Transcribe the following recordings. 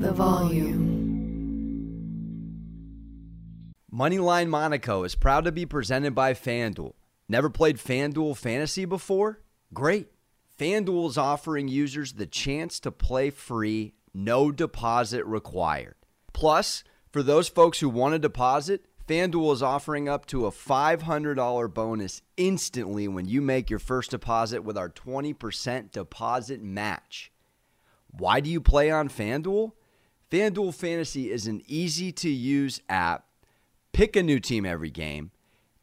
the volume. Moneyline Monaco is proud to be presented by FanDuel. Never played FanDuel Fantasy before? Great. FanDuel is offering users the chance to play free, no deposit required. Plus, for those folks who want to deposit, FanDuel is offering up to a $500 bonus instantly when you make your first deposit with our 20% deposit match. Why do you play on FanDuel? FanDuel Fantasy is an easy to use app. Pick a new team every game,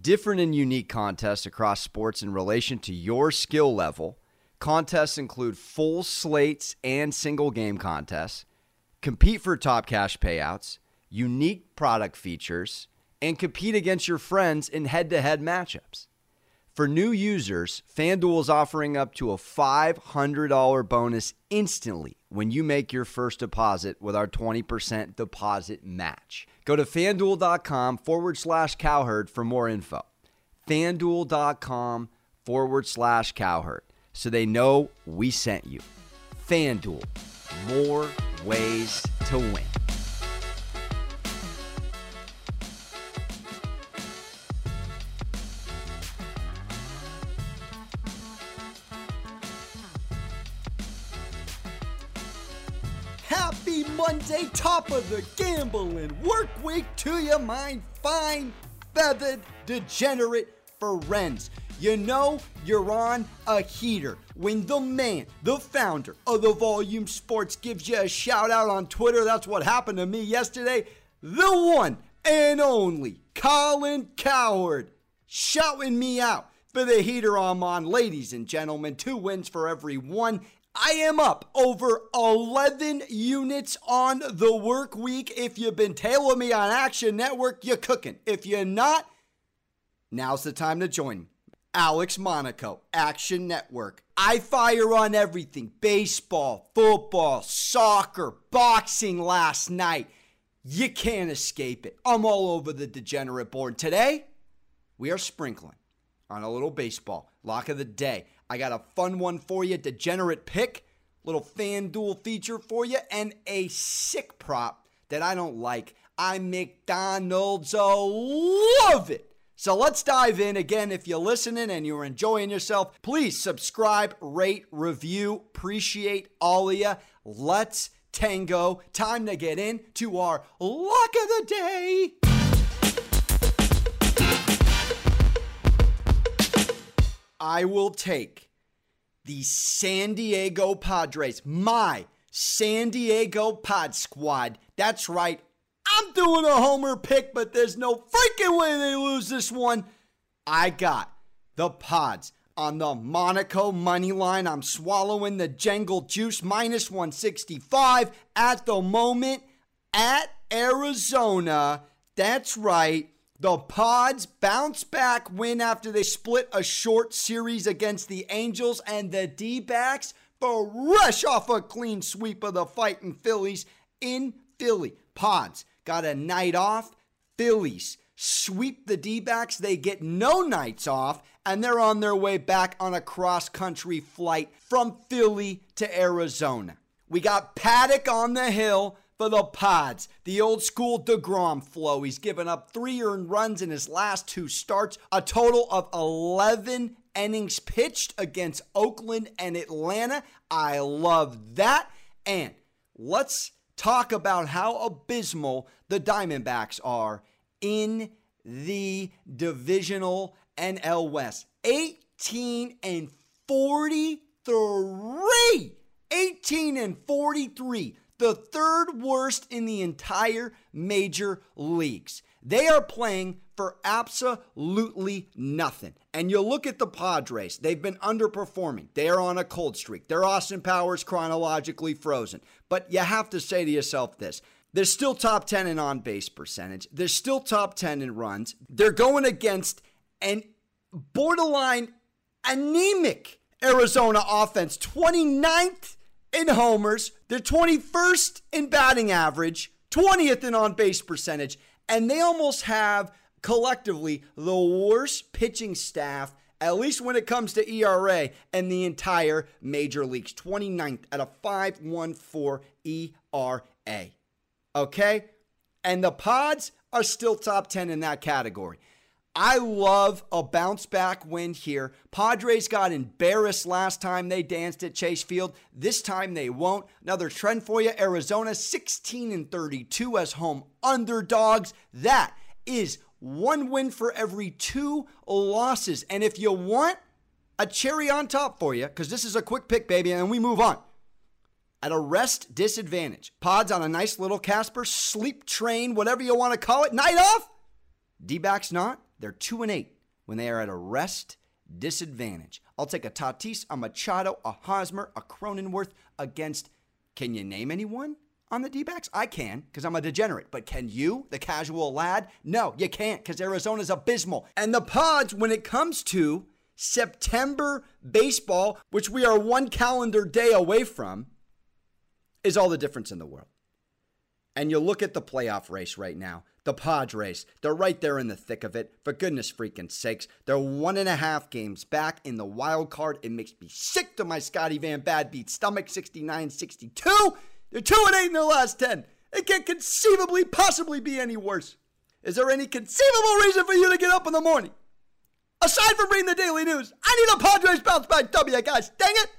different and unique contests across sports in relation to your skill level. Contests include full slates and single game contests. Compete for top cash payouts, unique product features, and compete against your friends in head to head matchups. For new users, FanDuel is offering up to a $500 bonus instantly when you make your first deposit with our 20% deposit match. Go to fanduel.com forward slash cowherd for more info. Fanduel.com forward slash cowherd so they know we sent you. FanDuel, more ways to win. Monday, top of the gambling work week to you, my fine, feathered, degenerate friends. You know you're on a heater when the man, the founder of the Volume Sports, gives you a shout out on Twitter. That's what happened to me yesterday. The one and only Colin Cowherd shouting me out for the heater I'm on. Ladies and gentlemen, two wins for every one. I am up over 11 units on the work week. If you've been tailing me on Action Network, you're cooking. If you're not, now's the time to join. Alex Monaco, Action Network. I fire on everything baseball, football, soccer, boxing last night. You can't escape it. I'm all over the degenerate board. Today, we are sprinkling on a little baseball. Lock of the day. I got a fun one for you, degenerate pick, little FanDuel feature for you, and a sick prop that I don't like. I McDonald's I love it. So let's dive in. Again, if you're listening and you're enjoying yourself, please subscribe, rate, review. Appreciate all of you. Let's tango. Time to get into our luck of the day. I will take the San Diego Padres, my San Diego Pod Squad. That's right. I'm doing a homer pick, but there's no freaking way they lose this one. I got the Pods on the Monaco money line. I'm swallowing the Jangle Juice minus 165 at the moment at Arizona. That's right. The Pods bounce back win after they split a short series against the Angels and the D backs fresh off a clean sweep of the fighting Phillies in Philly. Pods got a night off. Phillies sweep the D backs. They get no nights off and they're on their way back on a cross country flight from Philly to Arizona. We got Paddack on the hill for the Pods. The old school DeGrom flow. He's given up three earned runs in his last two starts, a total of 11 innings pitched against Oakland and Atlanta. I love that. And let's talk about how abysmal the Diamondbacks are in the divisional NL West. 18 and 43. 18 and 43 the third worst in the entire major leagues. They are playing for absolutely nothing. And you look at the Padres, they've been underperforming. They are on a cold streak. Their Austin Powers chronologically frozen. But you have to say to yourself this. They're still top 10 in on base percentage. They're still top 10 in runs. They're going against an borderline anemic Arizona offense, 29th in homers. They're 21st in batting average, 20th in on base percentage, and they almost have collectively the worst pitching staff at least when it comes to ERA and the entire major leagues. 29th at a 5.14 ERA. Okay? And the Pods are still top 10 in that category. I love a bounce back win here. Padres got embarrassed last time they danced at Chase Field. This time they won't. Another trend for you Arizona 16 and 32 as home underdogs. That is one win for every two losses. And if you want a cherry on top for you, because this is a quick pick, baby, and we move on. At a rest disadvantage, pods on a nice little Casper sleep train, whatever you want to call it, night off. D backs not. They're 2 and 8 when they are at a rest disadvantage. I'll take a Tatis, a Machado, a Hosmer, a Cronenworth against. Can you name anyone on the D backs? I can because I'm a degenerate. But can you, the casual lad? No, you can't because Arizona's abysmal. And the pods, when it comes to September baseball, which we are one calendar day away from, is all the difference in the world. And you look at the playoff race right now the Padres. They're right there in the thick of it. For goodness freaking sakes, they're one and a half games back in the wild card. It makes me sick to my Scotty Van Bad beat stomach 69 62. They're 2 and 8 in their last 10. It can't conceivably possibly be any worse. Is there any conceivable reason for you to get up in the morning? Aside from reading the daily news, I need a Padres bounce back W, guys. Dang it!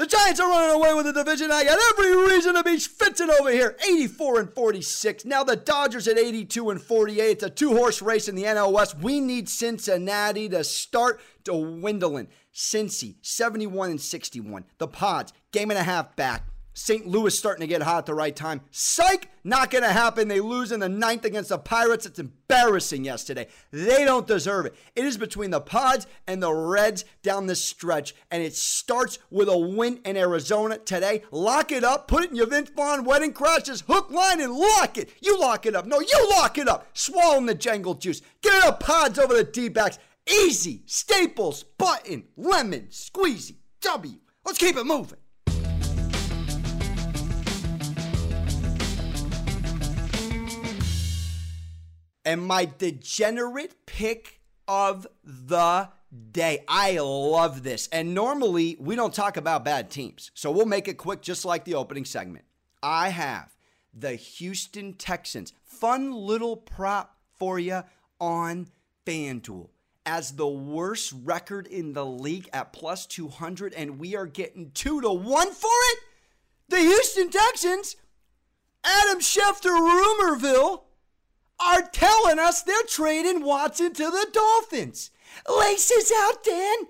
The Giants are running away with the division. I got every reason to be schwitzing over here. 84 and 46. Now the Dodgers at 82 and 48. It's a two horse race in the NL West. We need Cincinnati to start dwindling. Cincy 71 and 61. The Pods game and a half back. St. Louis starting to get hot at the right time. Psych, not going to happen. They lose in the ninth against the Pirates. It's embarrassing yesterday. They don't deserve it. It is between the Pods and the Reds down the stretch, and it starts with a win in Arizona today. Lock it up. Put it in your Vince Vaughn wedding crashes hook, line, and lock it. You lock it up. No, you lock it up. Swallow the jangle juice. Give it a Pods over the D-backs. Easy. Staples. Button. Lemon. Squeezy. W. Let's keep it moving. And my degenerate pick of the day. I love this. And normally we don't talk about bad teams. So we'll make it quick, just like the opening segment. I have the Houston Texans. Fun little prop for you on FanDuel as the worst record in the league at plus 200, and we are getting two to one for it. The Houston Texans, Adam Schefter, Rumorville are telling us they're trading Watson to the Dolphins. Laces out, Dan.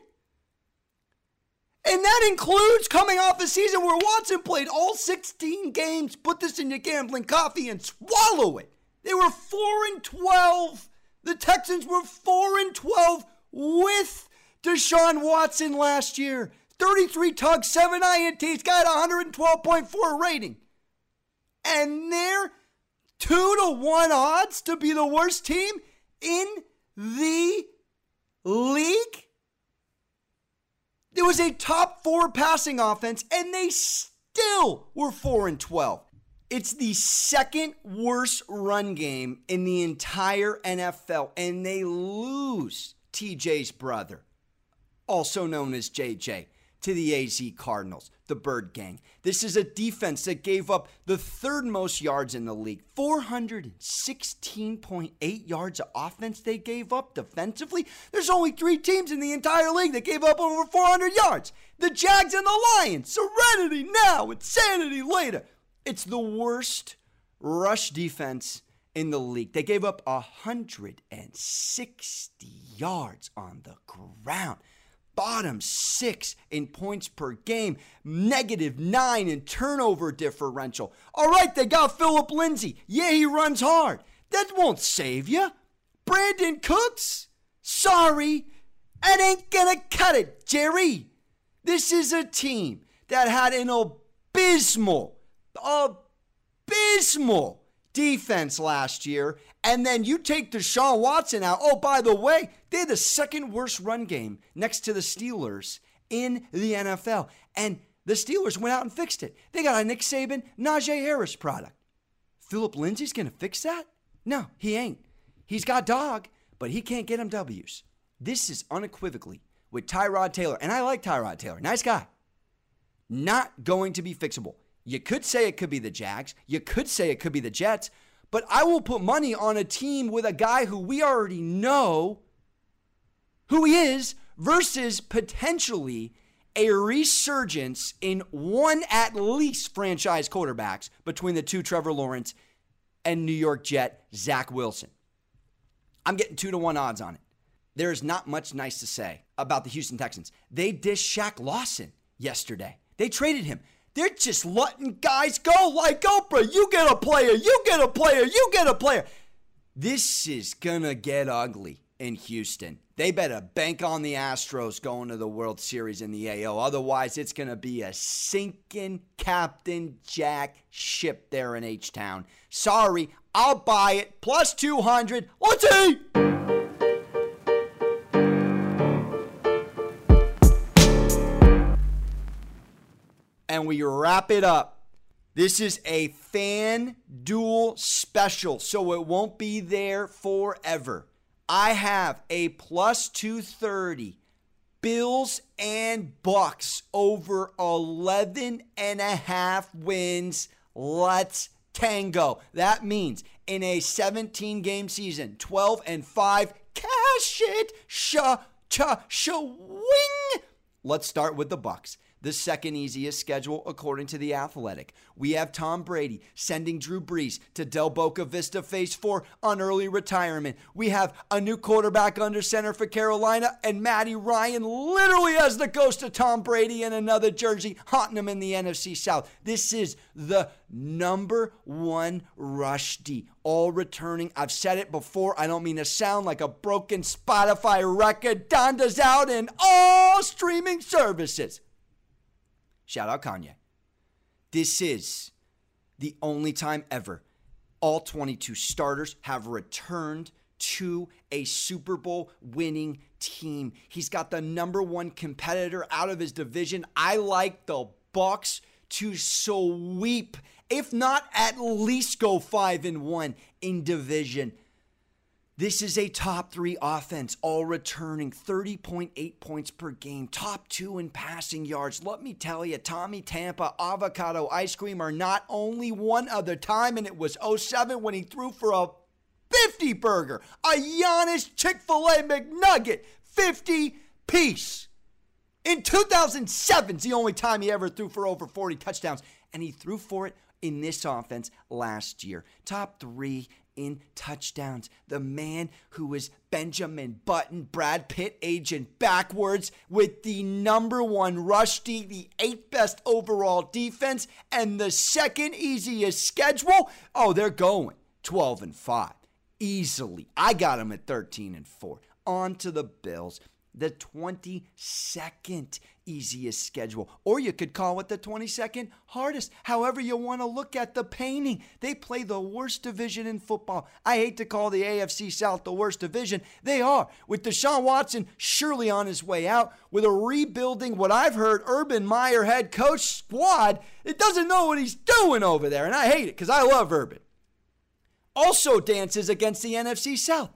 And that includes coming off a season where Watson played all 16 games. Put this in your gambling coffee and swallow it. They were 4 and 12. The Texans were 4 and 12 with Deshaun Watson last year. 33 tugs, 7 INTs, got 112.4 rating. And they're two to one odds to be the worst team in the league? There was a top four passing offense, and they still were 4 and 12. It's the second worst run game in the entire NFL, and they lose TJ's brother, also known as JJ to the AZ Cardinals, the Bird Gang. This is a defense that gave up the third most yards in the league 416.8 yards of offense they gave up defensively. There's only three teams in the entire league that gave up over 400 yards the Jags and the Lions. Serenity now, insanity later. It's the worst rush defense in the league. They gave up 160 yards on the ground bottom six in points per game, negative nine in turnover differential. All right, they got Philip Lindsay. Yeah, he runs hard. That won't save you. Brandin Cooks? Sorry, that ain't gonna cut it, Jerry. This is a team that had an abysmal, abysmal defense last year and then you take Deshaun Watson out. Oh, by the way, they're the second worst run game next to the Steelers in the NFL. And the Steelers went out and fixed it. They got a Nick Saban, Najee Harris product. Philip Lindsay's going to fix that? No, he ain't. He's got dog, but he can't get him W's. This is unequivocally with Tyrod Taylor, and I like Tyrod Taylor, nice guy, not going to be fixable. You could say it could be the Jags. You could say it could be the Jets. But I will put money on a team with a guy who we already know who he is versus potentially a resurgence in one at least franchise quarterbacks between the two Trevor Lawrence and New York Jet Zach Wilson. I'm getting two to one odds on it. There is not much nice to say about the Houston Texans. They dished Shaq Lawson yesterday. They traded him. They're just letting guys go like Oprah. You get a player, you get a player, you get a player. This is gonna get ugly in Houston. They better bank on the Astros going to the World Series in the AO. Otherwise, it's going to be a sinking Captain Jack ship there in H Town. Sorry, I'll buy it. Plus 200. Let's eat! And we wrap it up. This is a fan duel special, so it won't be there forever. I have a plus 230 Bills and Bucks over 11 and a half wins. Let's tango. That means in a 17 game season, 12 and 5, cash it, sha cha wing. Let's start with the Bucs the second easiest schedule according to The Athletic. We have Tom Brady sending Drew Brees to Del Boca Vista Phase 4 on early retirement. We have a new quarterback under center for Carolina, and Matty Ryan literally has the ghost of Tom Brady in another jersey haunting him in the NFC South. This is the number one rush D, all returning. I've said it before. I don't mean to sound like a broken Spotify record. Donda's out in all streaming services. Shout out Kanye. This is the only time ever all 22 starters have returned to a Super Bowl winning team. He's got the number one competitor out of his division. I like the Bucks to sweep, if not at least go five and one in division. This is a top three offense, all returning 30.8 points per game, top two in passing yards. Let me tell you, Tommy Tampa, avocado ice cream are not only one other time, and it was 07 when he threw for a 50 burger, a Giannis Chick fil A McNugget, 50 piece. In 2007 is the only time he ever threw for over 40 touchdowns, and he threw for it in this offense last year. Top three in touchdowns. The man who was Benjamin Button, Brad Pitt agent backwards with the number one rush D, the eighth best overall defense, and the second easiest schedule. Oh, they're going 12 and 5 easily. I got them at 13 and 4. On to the Bills the 22nd easiest schedule. Or you could call it the 22nd hardest. However, you want to look at the painting. They play the worst division in football. I hate to call the AFC South the worst division. They are. With Deshaun Watson surely on his way out, with a rebuilding, what I've heard, Urban Meyer head coach squad, it doesn't know what he's doing over there. And I hate it because I love Urban. Also dances against the NFC South.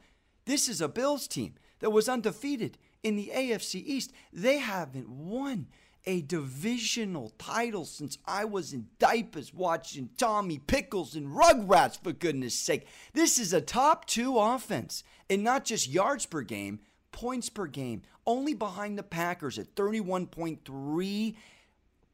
This is a Bills team that was undefeated in the AFC East, they haven't won a divisional title since I was in diapers watching Tommy Pickles and Rugrats, for goodness sake. This is a top two offense, and not just yards per game, points per game, only behind the Packers at 31.3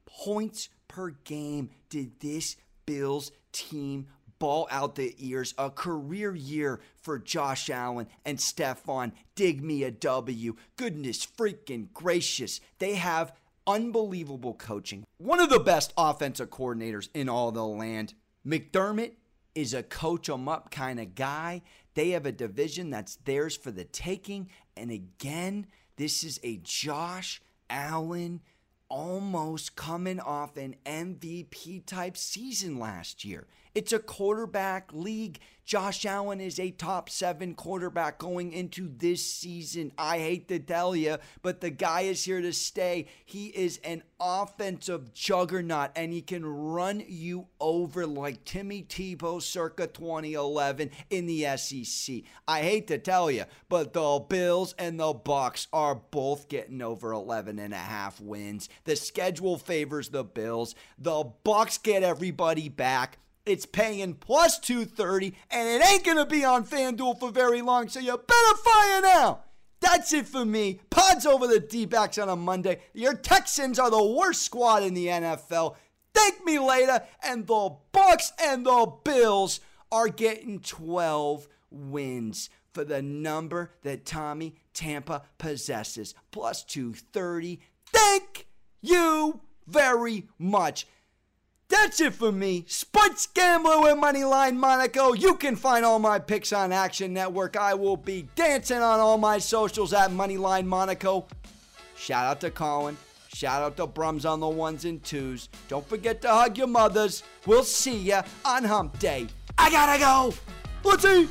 points per game did this Bills team ball out the ears. A career year for Josh Allen and Stefon. Dig me a W. Goodness freaking gracious. They have unbelievable coaching. One of the best offensive coordinators in all the land. McDermott is a coach em up kind of guy. They have a division that's theirs for the taking. And again, this is a Josh Allen almost coming off an MVP type season last year. It's a quarterback league. Josh Allen is a top seven quarterback going into this season. I hate to tell you, but the guy is here to stay. He is an offensive juggernaut and he can run you over like Timmy Tebow circa 2011 in the SEC. I hate to tell you, but the Bills and the Bucks are both getting over 11 and a half wins. The schedule favors the Bills. The Bucks get everybody back. It's paying plus 230, and it ain't going to be on FanDuel for very long, so you better fire now. That's it for me. Pods over the D backs on a Monday. Your Texans are the worst squad in the NFL. Thank me later. And the Bucks and the Bills are getting 12 wins for the number that Tommy Tampa possesses. Plus 230. Thank you very much. That's it for me. Sports Gambler with Moneyline Monaco. You can find all my picks on Action Network. I will be dancing on all my socials at Moneyline Monaco. Shout out to Colin. Shout out to Brums on the ones and twos. Don't forget to hug your mothers. We'll see ya on Hump Day. I gotta go. Let's eat.